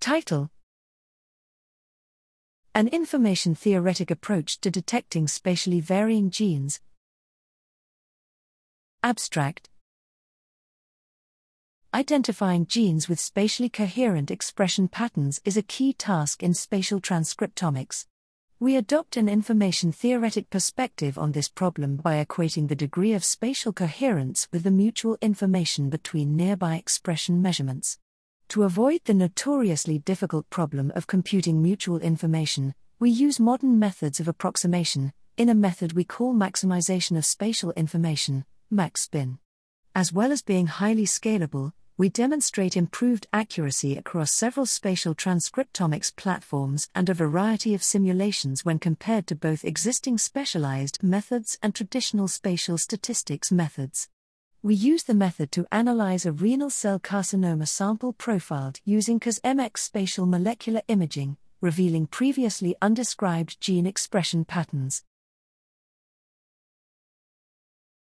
Title An information theoretic approach to detecting spatially varying genes. Abstract Identifying genes with spatially coherent expression patterns is a key task in spatial transcriptomics. We adopt an information theoretic perspective on this problem by equating the degree of spatial coherence with the mutual information between nearby expression measurements. To avoid the notoriously difficult problem of computing mutual information, we use modern methods of approximation, in a method we call maximization of spatial information, MaxSpin. As well as being highly scalable, we demonstrate improved accuracy across several spatial transcriptomics platforms and a variety of simulations when compared to both existing specialized methods and traditional spatial statistics methods. We use the method to analyze a renal cell carcinoma sample profiled using CosMx spatial molecular imaging, revealing previously undescribed gene expression patterns.